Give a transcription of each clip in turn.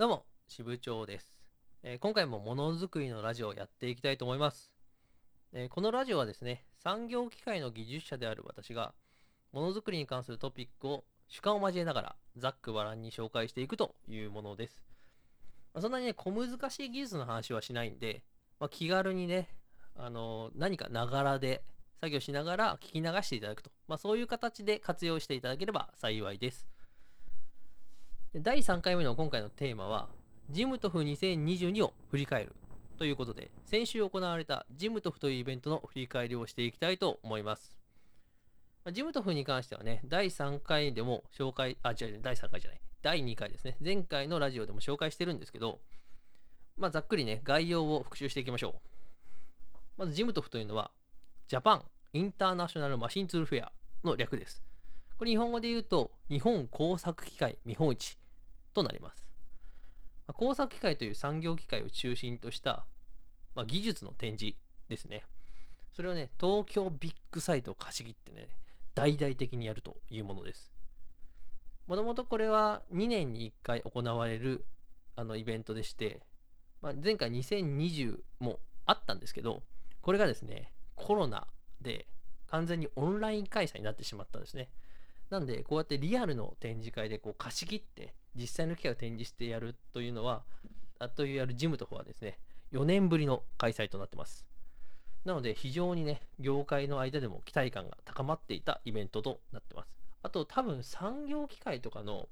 どうも、支部長です、えー今回もものづくりのラジオをやっていきたいと思います、えーこのラジオはですね、産業機械の技術者である私が、ものづくりに関するトピックを主観を交えながら、ざっくばらんに紹介していくというものです。まあそんなにね、小難しい技術の話はしないんで、まあ、気軽にね、あのー何かながらで作業しながら聞き流していただくと、まあ、そういう形で活用していただければ幸いです。で第3回目の今回のテーマは、ジムトフ2022を振り返るということで、先週行われたジムトフというイベントの振り返りをしていきたいと思います。ジムトフに関してはね、第3回でも紹介、あ、違う、第3回じゃない、第2回ですね。前回のラジオでも紹介してるんですけど、まあ、ざっくりね、概要を復習していきましょう。まず、ジムトフというのは、ジャパンインターナショナルマシンツールフェアの略です。これ日本語で言うと、日本工作機械見本市となります。工作機械という産業機械を中心とした、まあ、技術の展示ですね。それをね、東京ビッグサイトを貸し切ってね、大々的にやるというものです。もともとこれは2年に1回行われるあのイベントでして、まあ、前回2020もあったんですけど、これがですね、コロナで完全にオンライン開催になってしまったんですね。なんで、こうやってリアルの展示会でこう貸し切って、実際の機械を展示してやるというのは、あっというやるジムとはですね、4年ぶりの開催となってます。なので、非常にね、業界の間でも期待感が高まっていたイベントとなってます。あと、多分産業機械とかの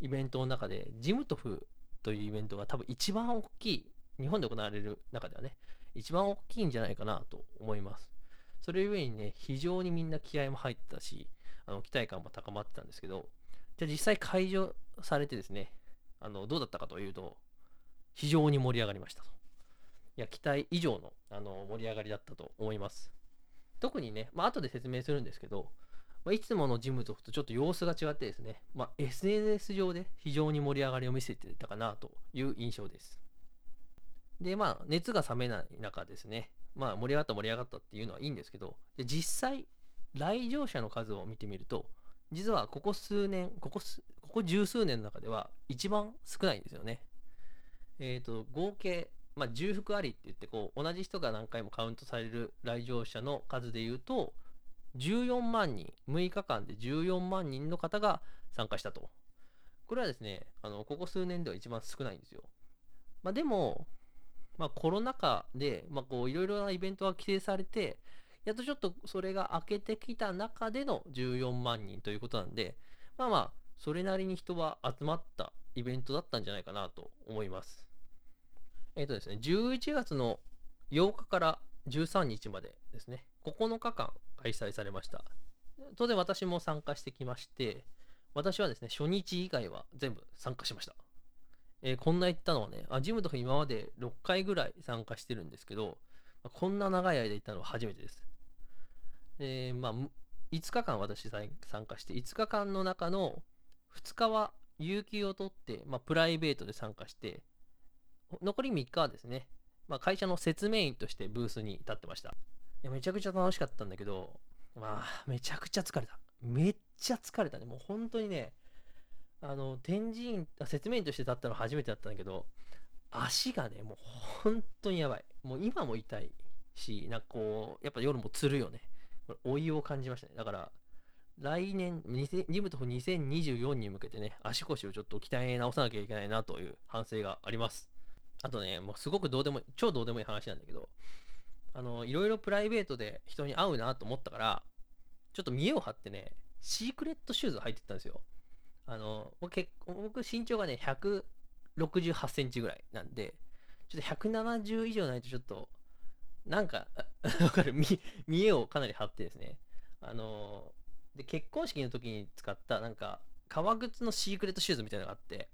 イベントの中で、ジムトフというイベントが多分一番大きい、日本で行われる中ではね、一番大きいんじゃないかなと思います。それゆえにね、非常にみんな気合も入ってたし、あの期待感も高まってたんですけど、じゃあ実際会場されてですね、あのどうだったかというと、非常に盛り上がりましたと。いや、期待以上のあの盛り上がりだったと思います。特にね、まあ後で説明するんですけど、まあいつものジムとちょっと様子が違ってですね、まあ、SNS 上で非常に盛り上がりを見せてたかなという印象です。で、まあ、熱が冷めない中ですね、まあ、盛り上がった盛り上がったっていうのはいいんですけど、実際、来場者の数を見てみると、実はここ数年、ここここ十数年の中では一番少ないんですよね。えっ、と、合計、まあ、重複ありって言って、こう、同じ人が何回もカウントされる来場者の数で言うと、14万人、6日間で14万人の方が参加したと。これはですね、あの、ここ数年では一番少ないんですよ。まあ、でも、まあ、コロナ禍で、いろいろなイベントが規制されて、やっとちょっとそれが明けてきた中での14万人ということなんで、まあまあ、それなりに人は集まったイベントだったんじゃないかなと思います。えっ、とですね、11月の8日から13日までですね、9日間開催されました。当然私も参加してきまして、私はですね、初日以外は全部参加しました。えーこんな言ったのはね、あジムとか今まで6回ぐらい参加してるんですけど、こんな長い間行ったのは初めてです。えーまあ、5日間私参加して、5日間の中の2日は有給を取って、まあ、プライベートで参加して、残り3日はですね、まあ、会社の説明員としてブースに立ってました。いやめちゃくちゃ楽しかったんだけど、まあ、めちゃくちゃ疲れた。めっちゃ疲れたね。もう本当にね、あの、展示員、説明員として立ったの初めてだったんだけど、足がね、もう本当にやばい。もう今も痛いし、なんかこう、やっぱ夜もつるよね。これ老いを感じましたね。だから、来年、2000ジムと2024に向けてね、足腰をちょっと鍛え直さなきゃいけないなという反省があります。あとね、もうすごくどうでも、超どうでもいい話なんだけど、あの、いろいろプライベートで人に会うなと思ったから、ちょっと見栄を張ってね、シークレットシューズ履いてったんですよ。あの、僕僕身長がね、168センチぐらいなんで、ちょっと170以上ないとちょっと、なんか、わかる見、見栄をかなり張ってですね、あので、結婚式の時に使った、なんか、革靴のシークレットシューズみたいなのがあって、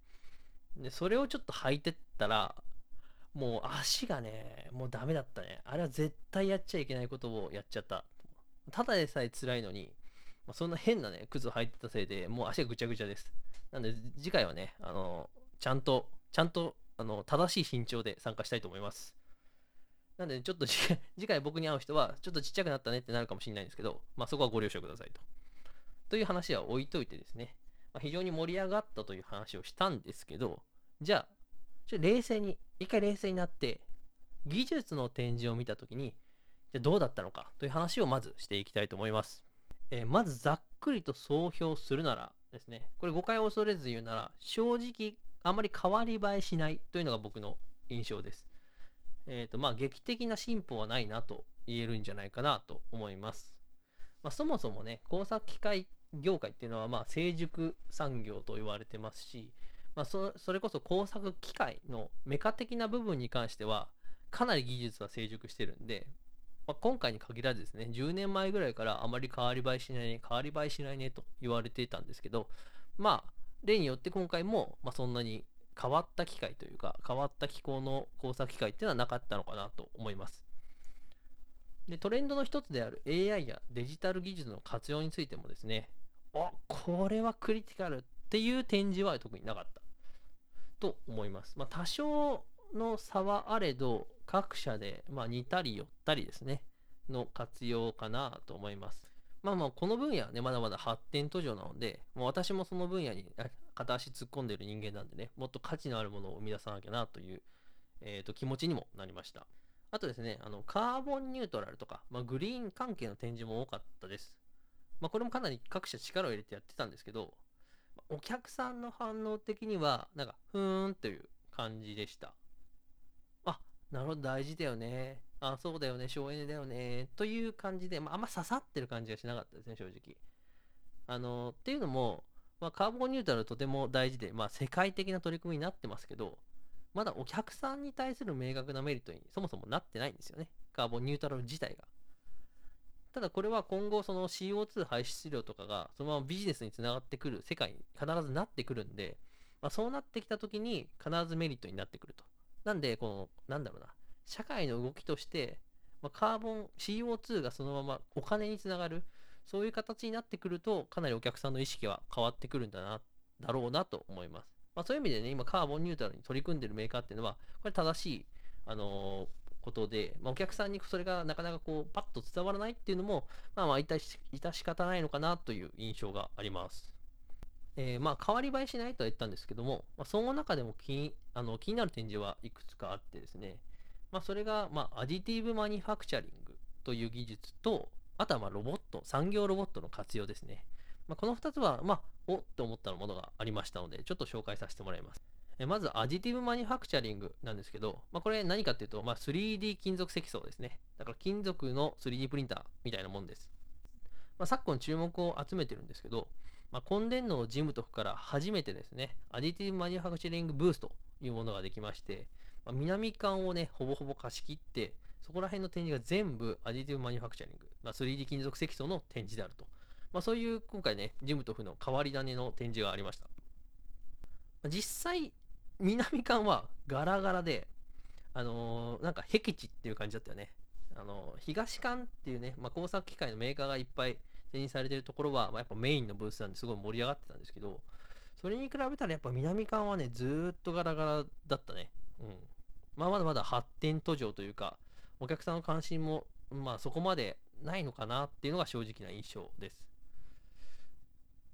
で、それをちょっと履いてったら、もう足がね、もうダメだったね。あれは絶対やっちゃいけないことをやっちゃった。ただでさえ辛いのに、まあ、そんな変なね、靴を履いてたせいで、もう足がぐちゃぐちゃです。なんで、次回はね、あの、ちゃんと、ちゃんと、あの、正しい身長で参加したいと思います。なんで、ちょっと次回 次回僕に会う人は、ちょっとちっちゃくなったねってなるかもしれないんですけど、まあそこはご了承くださいと。という話は置いといてですね、まあ、非常に盛り上がったという話をしたんですけど、じゃあ、ちょっと冷静に、一回冷静になって、技術の展示を見たときに、じゃどうだったのかという話をまずしていきたいと思います。えー、まずざっくりと総評するならですね、これ誤解を恐れず言うなら、正直あまり変わり映えしないというのが僕の印象です。えっ、ー、と、まあ劇的な進歩はないなと言えるんじゃないかなと思います。まあ、そもそもね、工作機械業界っていうのはまあ成熟産業と言われてますし、まあそ、それこそ工作機械のメカ的な部分に関してはかなり技術は成熟してるんで、まあ、今回に限らずですね、10年前ぐらいからあまり変わり映えしないね、変わり映えしないねと言われていたんですけど、まあ、例によって今回も、まあ、そんなに変わった機械というか、変わった機構の工作機械っていうのはなかったのかなと思います。で、トレンドの一つである AI やデジタル技術の活用についてもですね、あ、これはクリティカルっていう展示は特になかったと思います。まあ、多少の差はあれど、各社で、ま、似たり寄ったりですね、の活用かなと思います。まあまあ、この分野はね、まだまだ発展途上なので、もう私もその分野に片足突っ込んでる人間なんでね、もっと価値のあるものを生み出さなきゃなという、えー、と気持ちにもなりました。あとですね、あのカーボンニュートラルとか、まあ、グリーン関係の展示も多かったです。まあ、これもかなり各社力を入れてやってたんですけど、お客さんの反応的には、なんか、ふーんという感じでした。あなるほど、大事だよね。あ、そうだよね、省エネだよね。という感じで、まあ、あんま刺さってる感じがしなかったですね、正直。あの、っていうのも、まあ、カーボンニュートラルとても大事で、まあ、世界的な取り組みになってますけど、まだお客さんに対する明確なメリットにそもそもなってないんですよね。カーボンニュートラル自体が。ただこれは今後その CO2 排出量とかがそのままビジネスにつながってくる世界に必ずなってくるんで、まあ、そうなってきた時に必ずメリットになってくると。なんで、この、なんだろうな、社会の動きとして、まあ、カーボン、CO2 がそのままお金につながる、そういう形になってくると、かなりお客さんの意識は変わってくるんだな、だろうなと思います。まあ、そういう意味でね、今、カーボンニュートラルに取り組んでるメーカーっていうのは、これ正しい、あのー、ことで、まあ、お客さんにそれがなかなかこう、パッと伝わらないっていうのも、まあまあ、致し致し方ないのかなという印象があります。えー、まあ、変わり映えしないとは言ったんですけども、まあ、その中でも気にあの気になる展示はいくつかあってですね、まあ、それが、まあ、アディティブマニファクチャリングという技術と、あとは、まロボット、産業ロボットの活用ですね。まあ、この2つは、まあ、おって思ったものがありましたので、ちょっと紹介させてもらいます。えまず、アディティブマニファクチャリングなんですけど、まあ、これ何かっていうと、まあ、3D 金属積層ですね。だから金属の 3D プリンターみたいなもんです。まあ、昨今注目を集めてるんですけど、まあ、根電脳事務局から初めてですね、アディティブマニュファクチャリングブースというものができまして、ま、南館をね、ほぼほぼ貸し切って、そこら辺の展示が全部アディティブマニュファクチャリング、まあ、3D 金属積層の展示であると。まあ、そういう今回ね、ジムトフの変わり種の展示がありました。実際、南館はガラガラで、あのー、なんか僻地っていう感じだったよね。あのー、東館っていうね、まあ、工作機械のメーカーがいっぱい展示されてるところは、まあ、やっぱメインのブースなんですごい盛り上がってたんですけど、それに比べたらやっぱ南館はね、ずーっとガラガラだったね。うん。まあまだまだ発展途上というか、お客さんの関心も、まあそこまでないのかなっていうのが正直な印象です。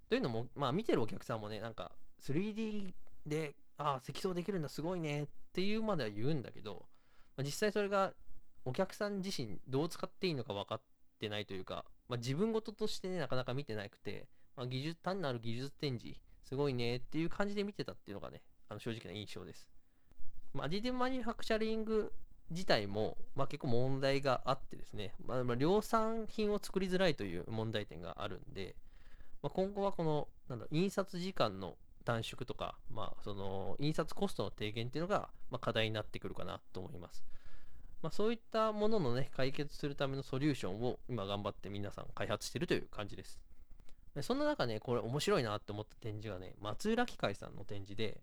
というのも、まあ見てるお客さんもね、なんか 3D で、ああ、積層できるんだ、すごいねっていうまでは言うんだけど、まあ、実際それがお客さん自身どう使っていいのか分かってないというか、まあ、自分事としてね、なかなか見てなくて、まあ、技術、単なる技術展示、すごいねっていう感じで見てたっていうのがね、あの正直な印象です。ま、アディティブマニュファクチャリング自体も、まあ、結構問題があってですね、まあ、量産品を作りづらいという問題点があるんで、まあ、今後はこの、なんだ、印刷時間の短縮とか、まあ、その、印刷コストの低減っていうのが、ま、課題になってくるかなと思います。まあ、そういったもののね、解決するためのソリューションを今頑張って皆さん開発してるという感じです。でそんな中ね、これ面白いなって思った展示がね、松浦機械さんの展示で、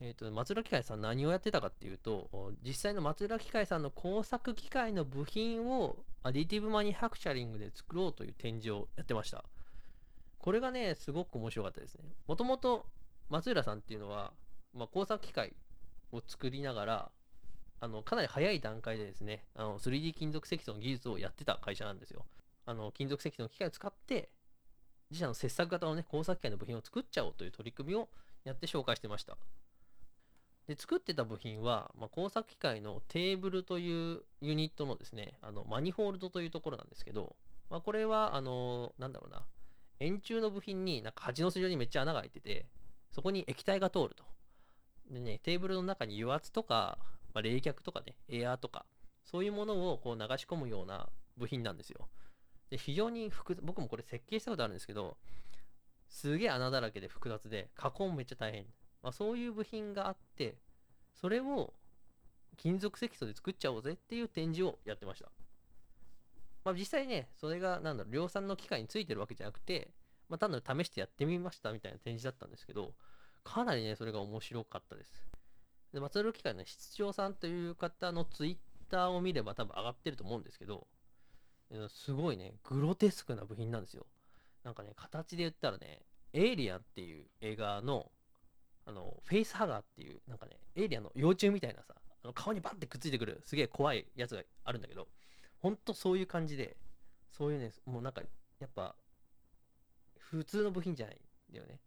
えっ、ー、と、松浦機械さん何をやってたかっていうと、実際の松浦機械さんの工作機械の部品をアディティブマニファクチャリングで作ろうという展示をやってました。これがね、すごく面白かったですね。もともと松浦さんっていうのは、まあ、工作機械を作りながら、あの、かなり早い段階でですね、あの、3D 金属積層の技術をやってた会社なんですよ。あの、金属積層の機械を使って、自社の切削型のね、工作機械の部品を作っちゃおうという取り組みをやって紹介してました。で、作ってた部品は、まあ、工作機械のテーブルというユニットのですね、あの、マニホールドというところなんですけど、まあ、これは、あの、なんだろうな、円柱の部品になんか蜂の巣状にめっちゃ穴が開いてて、そこに液体が通ると。でね、テーブルの中に油圧とか、まあ、冷却とかね、エアーとか、そういうものをこう流し込むような部品なんですよ。で、非常に複雑、僕もこれ設計したことあるんですけど、すげえ穴だらけで複雑で、加工もめっちゃ大変。まあ、そういう部品があって、それを金属積素で作っちゃおうぜっていう展示をやってました。まあ、実際ね、それが、なんだろう、量産の機械についてるわけじゃなくて、まあ、単なる試してやってみましたみたいな展示だったんですけど、かなりね、それが面白かったです。で、松浦機械の室長さんという方のツイッターを見れば多分上がってると思うんですけど、すごいね、グロテスクな部品なんですよ。なんかね、形で言ったらね、エイリアンっていう映画の、あの、フェイスハガーっていう、なんかね、エイリアンの幼虫みたいなさ、あの顔にバンってくっついてくる、すげえ怖いやつがあるんだけど、ほんとそういう感じで、そういうね、もうなんか、やっぱ、普通の部品じゃないんだよね。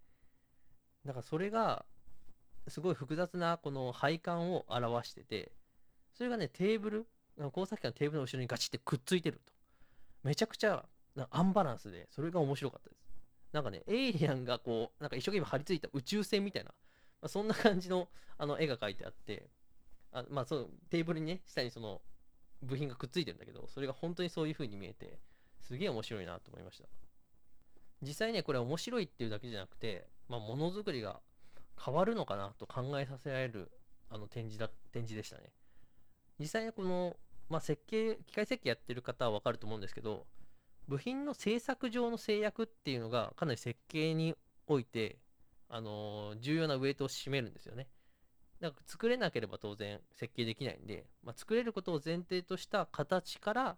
だからそれが、すごい複雑なこの配管を表してて、それがね、テーブル、工作機のテーブルの後ろにガチってくっついてると。めちゃくちゃアンバランスで、それが面白かったです。なんかね、エイリアンがこう、なんか一生懸命張り付いた宇宙船みたいな、まあ、そんな感じのあの絵が描いてあって、あまあ、そのテーブルにね、下にその部品がくっついてるんだけど、それが本当にそういう風に見えて、すげえ面白いなと思いました。実際ね、これ面白いっていうだけじゃなくて、まあ、ものづくりが変わるのかなと考えさせられるあの展示だ、展示でしたね。実際にこの、まあ、設計、機械設計やってる方はわかると思うんですけど、部品の製作上の制約っていうのがかなり設計において、あのー、重要なウェイトを占めるんですよね。だから作れなければ当然設計できないんで、まあ、作れることを前提とした形から、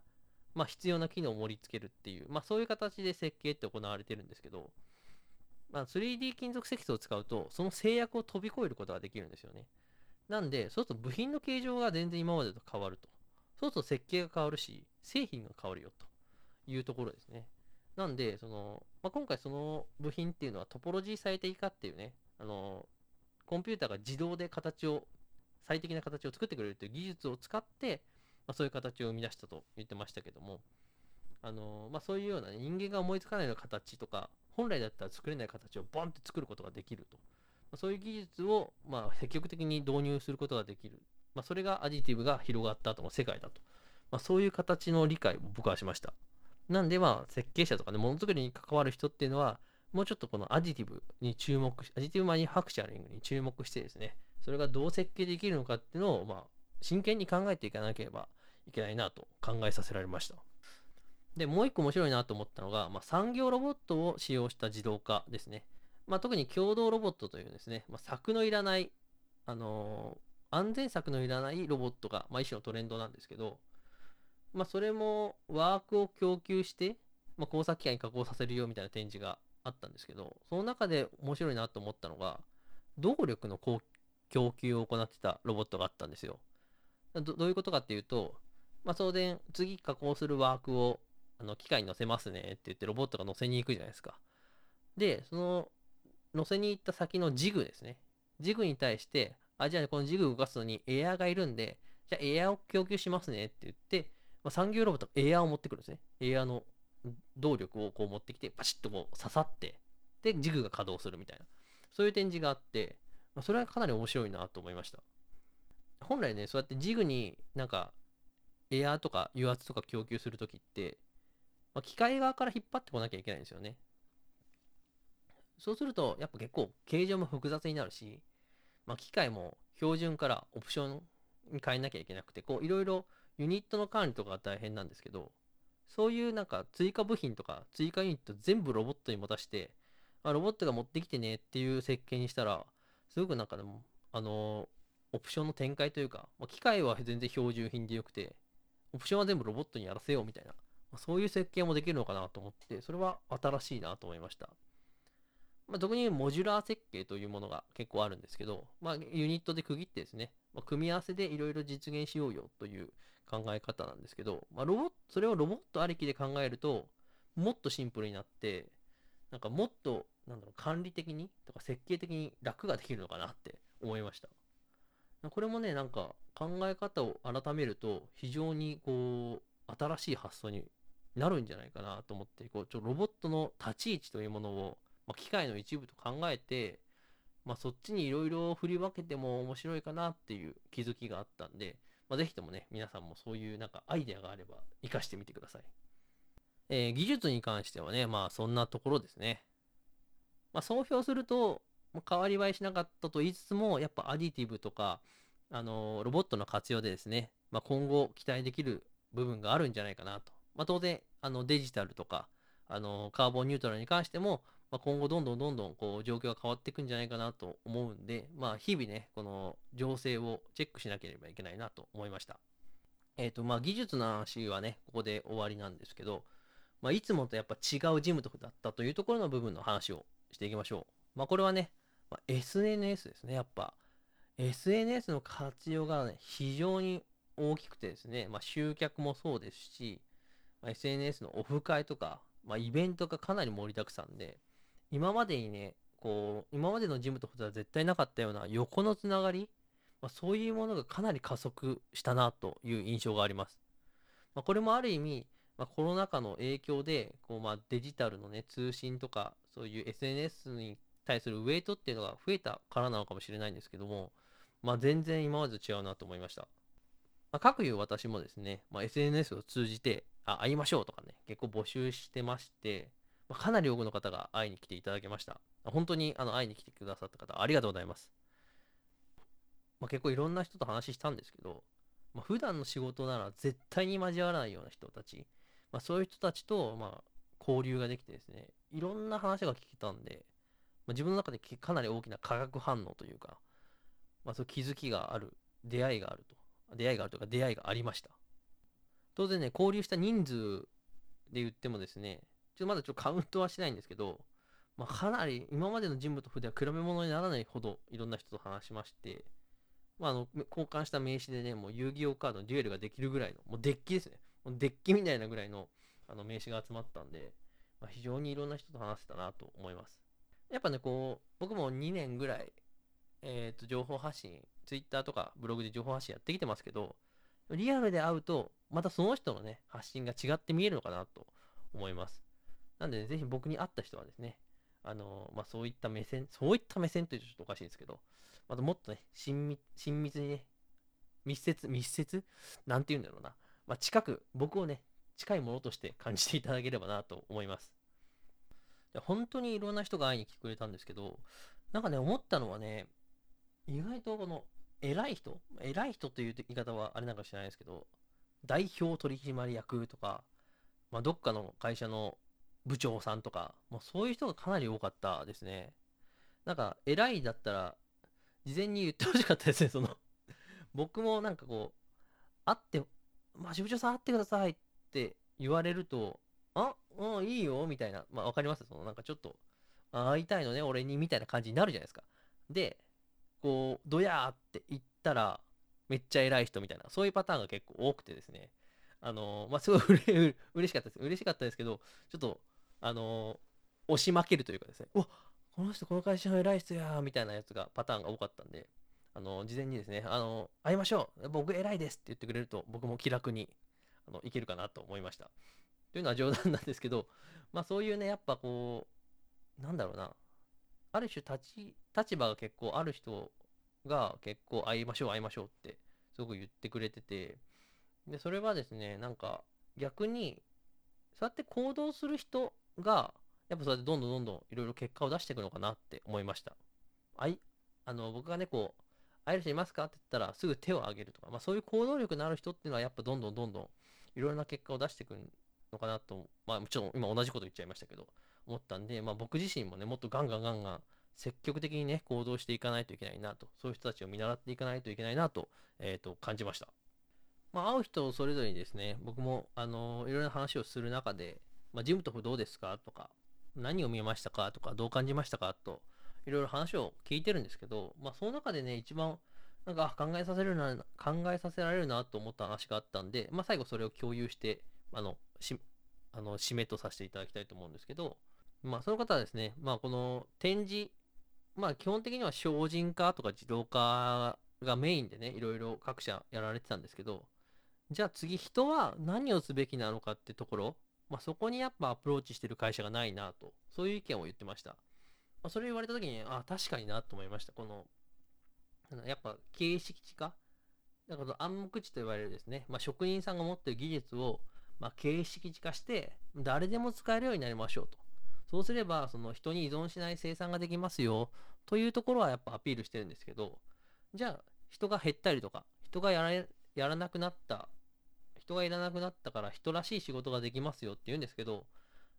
まあ、必要な機能を盛り付けるっていう、まあ、そういう形で設計って行われてるんですけど、まあ、3D 金属積素を使うと、その制約を飛び越えることができるんですよね。なんで、そうすると部品の形状が全然今までと変わると。そうすると設計が変わるし、製品が変わるよというところですね。なんで、その、まあ、今回その部品っていうのはトポロジー最適化っていうね、あの、コンピューターが自動で形を、最適な形を作ってくれるっていう技術を使って、まあ、そういう形を生み出したと言ってましたけども、あのまあ、そういうような、人間が思いつかないような形とか、本来だったら作れない形をボンって作ることができると。まあ、そういう技術を、まあ、積極的に導入することができる。まあ、それがアジティブが広がった後の世界だと。まあ、そういう形の理解を僕はしました。なんで、まあ、設計者とかね、ものづくりに関わる人っていうのは、もうちょっとこのアジティブに注目し、アジティブマニファクチャリングに注目してですね、それがどう設計できるのかっていうのを、まあ、真剣に考えていかなければいけないなと考えさせられました。で、もう一個面白いなと思ったのが、まあ、産業ロボットを使用した自動化ですね。まあ、特に共同ロボットというですね、まあ、柵のいらない、あのー、安全柵のいらないロボットが、まあ、一種のトレンドなんですけど、まあ、それもワークを供給して、まあ、工作機械に加工させるよみたいな展示があったんですけど、その中で面白いなと思ったのが、動力の供給を行ってたロボットがあったんですよ。どういうことかっていうと、まあ、当然、次加工するワークをあの機械に乗せますねって言ってロボットが乗せに行くじゃないですか。で、その乗せに行った先のジグですね。ジグに対して、あ、じゃあこのジグ動かすのにエアがいるんで、じゃあエアを供給しますねって言って、まあ、産業ロボットがエアーを持ってくるんですね。エアーの動力をこう持ってきて、パシッとこう刺さって、で、ジグが稼働するみたいな。そういう展示があって、まあ、それはかなり面白いなと思いました。本来ね、そうやってジグになんか、エアーとか油圧とか供給するときって、まあ、機械側から引っ張ってこなきゃいけないんですよね。そうすると、やっぱ結構形状も複雑になるし、まあ、機械も標準からオプションに変えなきゃいけなくて、こういろいろユニットの管理とかが大変なんですけど、そういうなんか追加部品とか追加ユニット全部ロボットに持たして、あロボットが持ってきてねっていう設計にしたら、すごくなんかでも、あのー、オプションの展開というか、まあ、機械は全然標準品でよくて、オプションは全部ロボットにやらせようみたいな、まあ、そういう設計もできるのかなと思って、それは新しいなと思いました。まあ、特にモジュラー設計というものが結構あるんですけど、まあ、ユニットで区切ってですね、まあ、組み合わせでいろいろ実現しようよという考え方なんですけど、まあ、ロボそれをロボットありきで考えると、もっとシンプルになって、なんかもっと、なんだろう、管理的にとか設計的に楽ができるのかなって思いました。これもね、なんか考え方を改めると、非常にこう、新しい発想になるんじゃないかなと思って、こうちょロボットの立ち位置というものを、まあ、機械の一部と考えて、まあ、そっちにいろいろ振り分けても面白いかなっていう気づきがあったんで、まあ、ぜひともね、皆さんもそういうなんかアイデアがあれば活かしてみてください。えー、技術に関してはね、まあそんなところですね。まあ、総評すると、変わり映えしなかったと言いつつも、やっぱアディティブとか、あのー、ロボットの活用でですね、まあ、今後期待できる部分があるんじゃないかなと。まあ、当然、あのデジタルとか、あの、カーボンニュートラルに関しても、まあ、今後どんどんどんどんこう状況が変わっていくんじゃないかなと思うんで、まあ、日々ね、この情勢をチェックしなければいけないなと思いました。えっ、ー、と、まあ、技術の話はね、ここで終わりなんですけど、まあ、いつもとやっぱ違う事務とだったというところの部分の話をしていきましょう。まあ、これはね、まあ、SNS ですね、やっぱ。SNS の活用が、ね、非常に大きくてですね、まあ、集客もそうですし、まあ、SNS のオフ会とか、まあ、イベントがかなり盛りだくさんで、今までにね、こう、今までのジムとでは絶対なかったような横のつながり、まあ、そういうものがかなり加速したなという印象があります。まあ、これもある意味、まあ、コロナ禍の影響で、こうまあデジタルのね、通信とか、そういう SNS に対するウェイトっていうのが増えたからなのかもしれないんですけども、まあ、全然今までと違うなと思いました。まあ、各いう私もですね、まあ、SNS を通じて、あ、会いましょうとかね、結構募集してまして、まあ、かなり多くの方が会いに来ていただけました。本当にあの会いに来てくださった方、ありがとうございます。まあ、結構いろんな人と話したんですけど、まあ、普段の仕事なら絶対に交わらないような人たち、まあ、そういう人たちと、まあ、交流ができてですね、いろんな話が聞けたんで、まあ、自分の中でかなり大きな化学反応というか、まあ、そう気づきがある、出会いがあると。出会いがあるとか、出会いがありました。当然ね、交流した人数で言ってもですね、ちょっとまだちょっとカウントはしないんですけど、まあ、かなり今までの人物と筆は比べ物にならないほどいろんな人と話しまして、まあ、あの交換した名刺でね、もう遊戯王カードのデュエルができるぐらいの、もうデッキですね。もうデッキみたいなぐらいのあの名刺が集まったんで、まあ、非常にいろんな人と話せたなと思います。やっぱね、こう、僕も2年ぐらい、えっ、ー、と、情報発信、Twitter とかブログで情報発信やってきてますけど、リアルで会うと、またその人のね、発信が違って見えるのかなと思います。なんで、ね、ぜひ僕に会った人はですね、あのまあ、そういった目線、そういった目線というとちょっとおかしいんですけど、またもっとね、親密親密にね、密接、密接？なんて言うんだろうな。まあ、近く、僕をね、近いものとして感じていただければなと思います。本当にいろんな人が会いに来てくれたんですけど、なんかね、思ったのはね、意外とこの、偉い人？偉い人という言い方はあれなんかもしれないですけど、代表取締役とか、まあ、どっかの会社の部長さんとか、もうそういう人がかなり多かったですね。なんか、偉いだったら、事前に言ってほしかったですね、その僕もなんかこう、会って、まあ、部長さん会ってくださいって言われると、あ、うん、いいよ、みたいな。まあ、わかります？その、なんかちょっと、会いたいのね、俺に、みたいな感じになるじゃないですか。で、こう、どやーって言ったら、めっちゃ偉い人みたいな、そういうパターンが結構多くてですね。あのー、まあ、すごい嬉しかったです。嬉しかったですけど、ちょっと、あのー、押し負けるというかですね、わこの人、この会社の偉い人やみたいなやつが、パターンが多かったんで、あのー、事前にですね、あの会いましょう僕偉いですって言ってくれると、僕も気楽に、あの、いけるかなと思いました。というのは冗談なんですけど、まあそういうね、やっぱこう、なんだろうな、ある種立ち、立場が結構ある人が結構会いましょう会いましょうってすごく言ってくれてて、で、それはですね、なんか逆に、そうやって行動する人が、やっぱそうやってどんどんどんどんいろいろ結果を出していくのかなって思いました。あい、あの、僕がね、こう、会える人いますかって言ったらすぐ手を挙げるとか、まあそういう行動力のある人っていうのはやっぱどんどんどんどんいろいろな結果を出していくのかなと、まあもちろん今同じこと言っちゃいましたけど、思ったんで、まあ僕自身もね、もっとガンガンガンガン積極的にね、行動していかないといけないなと、そういう人たちを見習っていかないといけないなと、えっ、ー、と、感じました。まあ、会う人それぞれにですね、僕も、あの、いろいろな話をする中で、まあ、ジムとどうですかとか、何を見ましたかとか、どう感じましたかと、いろいろ話を聞いてるんですけど、まあ、その中でね、一番、なんか考えさせるな、考えさせられるなと思った話があったんで、まあ、最後それを共有して、あの、し、あの、締めとさせていただきたいと思うんですけど、まあ、その方はですね、まあ、この展示、まあ、基本的には精進化とか自動化がメインでね、いろいろ各社やられてたんですけど、じゃあ次人は何をすべきなのかってところ、まあ、そこにやっぱアプローチしてる会社がないなと、そういう意見を言ってました。まあ、それ言われた時に、あ、確かになと思いました。この、やっぱ形式地化だから暗黙知と言われるですね、まあ、職人さんが持ってる技術を、まあ、形式地化して、誰でも使えるようになりましょうと。そうすれば、その人に依存しない生産ができますよ、というところはやっぱアピールしてるんですけど、じゃあ、人が減ったりとか、人がやらやらなくなった、人がいらなくなったから人らしい仕事ができますよって言うんですけど、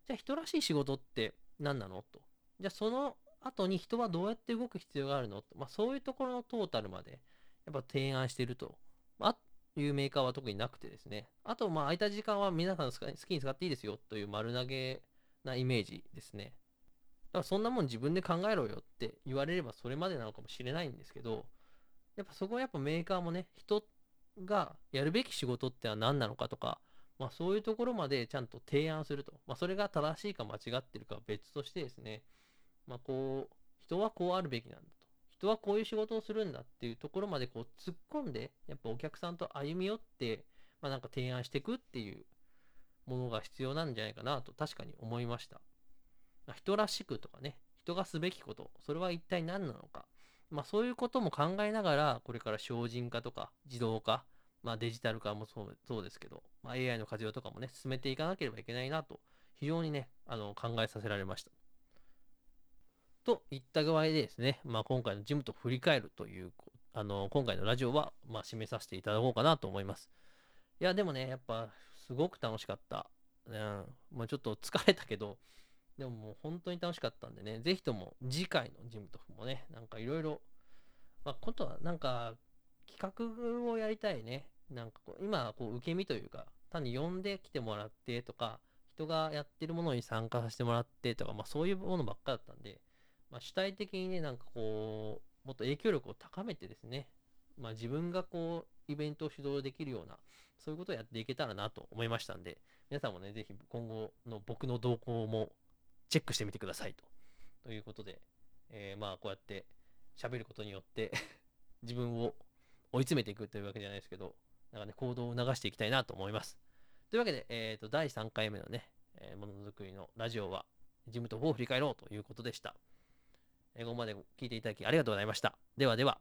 じゃあ人らしい仕事って何なの？と。じゃあその後に人はどうやって動く必要があるの？と。まあそういうところのトータルまでやっぱ提案してると。まあいうメーカーは特になくてですね。あと、まあ空いた時間は皆さん好きに使っていいですよという丸投げなイメージですね。だからそんなもん自分で考えろよって言われればそれまでなのかもしれないんですけど、やっぱそこはやっぱメーカーもね、人がやるべき仕事っては何なのかとか、まあそういうところまでちゃんと提案すると。まあそれが正しいか間違ってるかは別としてですね、まあこう、人はこうあるべきなんだと。人はこういう仕事をするんだっていうところまでこう突っ込んで、やっぱお客さんと歩み寄って、まあなんか提案していくっていうものが必要なんじゃないかなと確かに思いました。ま、人らしくとかね、人がすべきこと、それは一体何なのか。まあそういうことも考えながら、これから精進化とか自動化、まあデジタル化もそうそうですけど、まあ、AI の活用とかもね、進めていかなければいけないなと、非常にね、あの考えさせられました。といった具合でですね、まあ今回のジムと振り返るという、あの、今回のラジオは、まあ締めさせていただこうかなと思います。いや、でもね、やっぱ、すごく楽しかった。うん、まあちょっと疲れたけど、でももう本当に楽しかったんでね、ぜひとも次回のジムともね、なんかいろいろ、まあ、ことはなんか企画をやりたいね。なんかこう、今こう受け身というか、単に呼んできてもらってとか、人がやってるものに参加させてもらってとか、まあそういうものばっかだったんで、まあ主体的にね、なんかこう、もっと影響力を高めてですね、まあ自分がこう、イベントを主導できるような、そういうことをやっていけたらなと思いましたんで、皆さんもね、ぜひ今後の僕の動向もチェックしてみてくださいと。ということで、えー、まあこうやって喋ることによって 自分を追い詰めていくというわけじゃないですけど、なんかね、行動を流していきたいなと思います。というわけで、えっ、ー、と、第3回目のね、えー、ものづくりのラジオは、ジムと4を振り返ろうということでした。えー、ここまで聞いていただきありがとうございました。ではでは。